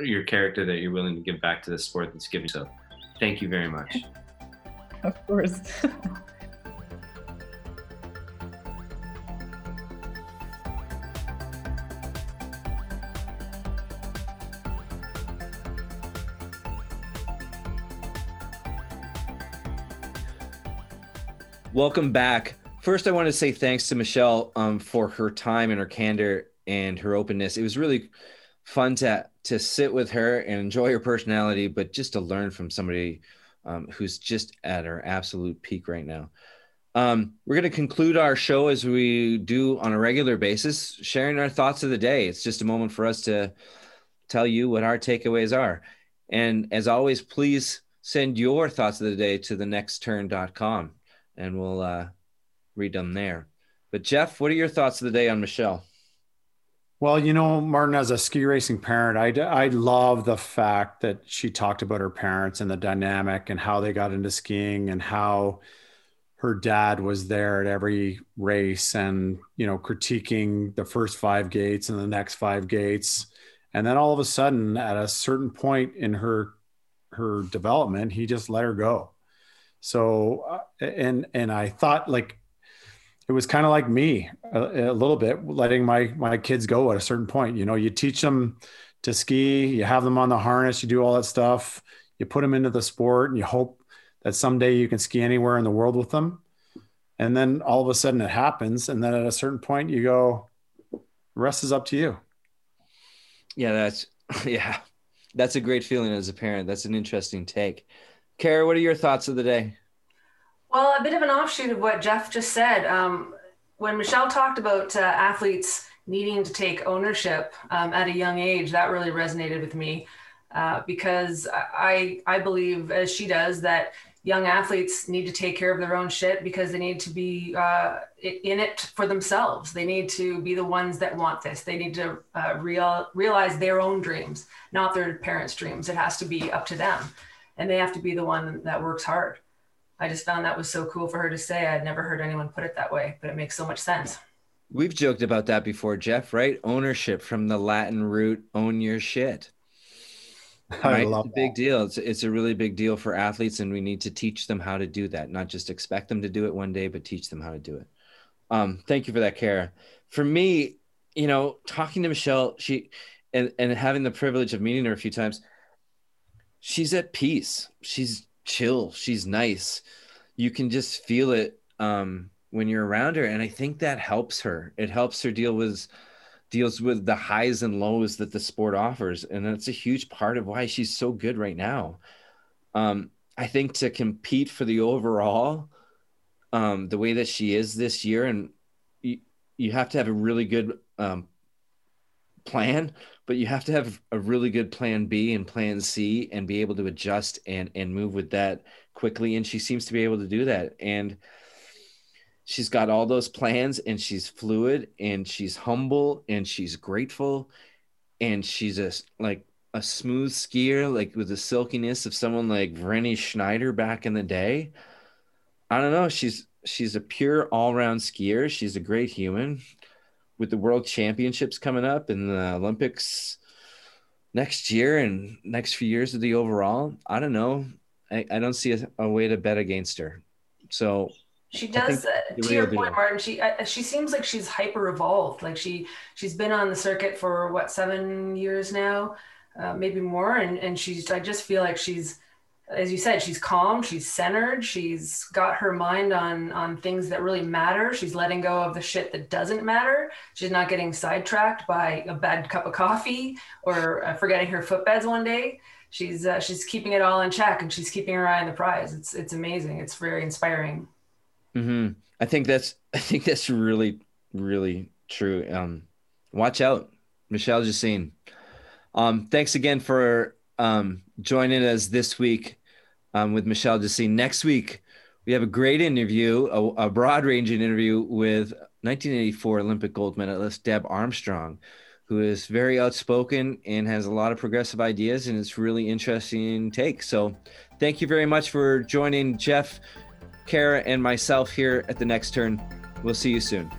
Speaker 1: your character that you're willing to give back to the sport that's giving. So, thank you very much.
Speaker 3: Of course.
Speaker 6: Welcome back. First, I want to say thanks to Michelle um, for her time and her candor and her openness. It was really fun to to sit with her and enjoy her personality, but just to learn from somebody um, who's just at her absolute peak right now. Um, we're going to conclude our show as we do on a regular basis, sharing our thoughts of the day. It's just a moment for us to tell you what our takeaways are. And as always, please send your thoughts of the day to the nextturn.com and we'll uh, read them there. But Jeff, what are your thoughts of the day on Michelle?
Speaker 4: Well, you know, Martin, as a ski racing parent, I, I love the fact that she talked about her parents and the dynamic and how they got into skiing and how her dad was there at every race and, you know, critiquing the first five gates and the next five gates. And then all of a sudden, at a certain point in her her development, he just let her go. So, uh, and and I thought like it was kind of like me a, a, little bit, letting my my kids go at a certain point. You know, you teach them to ski, you have them on the harness, you do all that stuff, you put them into the sport, and you hope that someday you can ski anywhere in the world with them. And then all of a sudden it happens, and then at a certain point you go, rest is up to you.
Speaker 6: Yeah, that's yeah.
Speaker 1: that's a great feeling as a parent. That's an interesting take. Cara, what are your thoughts of the day?
Speaker 5: Well, a bit of an offshoot of what Jeff just said. Um, when Michelle talked about uh, athletes needing to take ownership um, at a young age, that really resonated with me uh, because I I believe, as she does, that young athletes need to take care of their own shit because they need to be uh, in it for themselves. They need to be the ones that want this. They need to uh, real, realize their own dreams, not their parents' dreams. It has to be up to them, and they have to be the one that works hard. I just found that was so cool for her to say. I'd never heard anyone put it that way, but it makes so much sense.
Speaker 1: We've joked about that before, Jeff, right? Ownership from the Latin root own your shit. Right? it's a big that. deal. It's, it's a really big deal for athletes, and we need to teach them how to do that, not just expect them to do it one day, but teach them how to do it. Um, thank you for that, Cara. For me, you know, talking to Michelle, she and and having the privilege of meeting her a few times, she's at peace. She's chill. She's nice. You can just feel it um, when you're around her, and I think that helps her. It helps her deal with deals with the highs and lows that the sport offers, and that's a huge part of why she's so good right now. Um, I think to compete for the overall, um, the way that she is this year, and you, you have to have a really good um, plan, but you have to have a really good plan B and plan C and be able to adjust and and move with that quickly. And she seems to be able to do that. And she's got all those plans and she's fluid and she's humble and she's grateful and she's a like a smooth skier, like with the silkiness of someone like Vreni Schneider back in the day. I don't know. She's she's a pure all-round skier. She's a great human with the world championships coming up and the Olympics next year and next few years of the overall, I don't know. I, I don't see a, a way to bet against her. So
Speaker 5: she does uh, to your point martin she uh, she seems like she's hyper evolved like she she's been on the circuit for what seven years now uh, maybe more and and she's i just feel like she's as you said, she's calm, she's centered, she's got her mind on on things that really matter. She's letting go of the shit that doesn't matter. She's not getting sidetracked by a bad cup of coffee or uh, forgetting her footbeds one day. She's uh, she's keeping it all in check and she's keeping her eye on the prize. It's it's amazing. It's very inspiring.
Speaker 1: Mm-hmm. I think that's I think that's really really true. Um, watch out, Michelle Gisin. Um, thanks again for um, joining us this week um, with Michelle Gisin. Next week, we have a great interview, a, a broad ranging interview with 1984 Olympic gold medalist Deb Armstrong, who is very outspoken and has a lot of progressive ideas, and it's really interesting take. So, thank you very much for joining Jeff, Cara, and myself here at the next turn. We'll see you soon.